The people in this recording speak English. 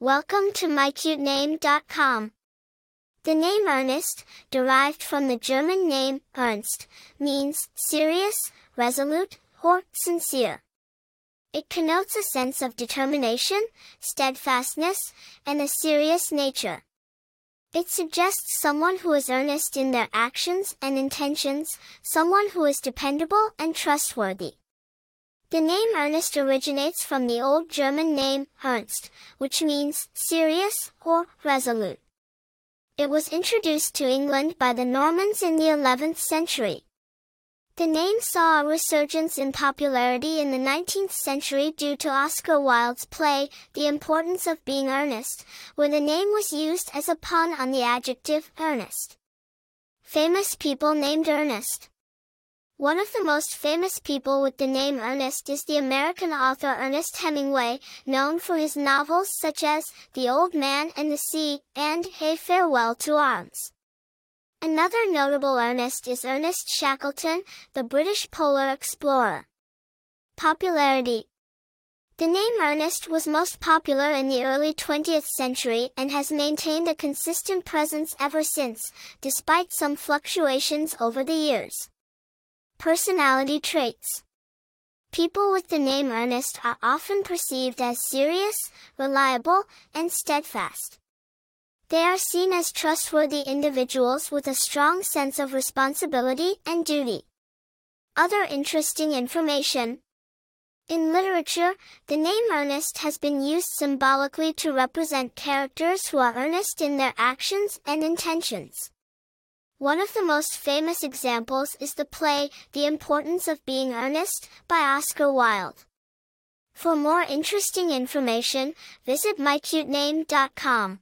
Welcome to mycute mycutename.com. The name Ernest, derived from the German name Ernst, means serious, resolute, or sincere. It connotes a sense of determination, steadfastness, and a serious nature. It suggests someone who is earnest in their actions and intentions, someone who is dependable and trustworthy. The name Ernest originates from the Old German name Ernst, which means serious or resolute. It was introduced to England by the Normans in the 11th century. The name saw a resurgence in popularity in the 19th century due to Oscar Wilde's play, The Importance of Being Earnest, where the name was used as a pun on the adjective earnest. Famous people named Ernest one of the most famous people with the name Ernest is the American author Ernest Hemingway, known for his novels such as The Old Man and the Sea and A Farewell to Arms. Another notable Ernest is Ernest Shackleton, the British polar explorer. Popularity The name Ernest was most popular in the early 20th century and has maintained a consistent presence ever since, despite some fluctuations over the years. Personality traits. People with the name Ernest are often perceived as serious, reliable, and steadfast. They are seen as trustworthy individuals with a strong sense of responsibility and duty. Other interesting information. In literature, the name Ernest has been used symbolically to represent characters who are earnest in their actions and intentions. One of the most famous examples is the play, The Importance of Being Earnest, by Oscar Wilde. For more interesting information, visit mycutename.com.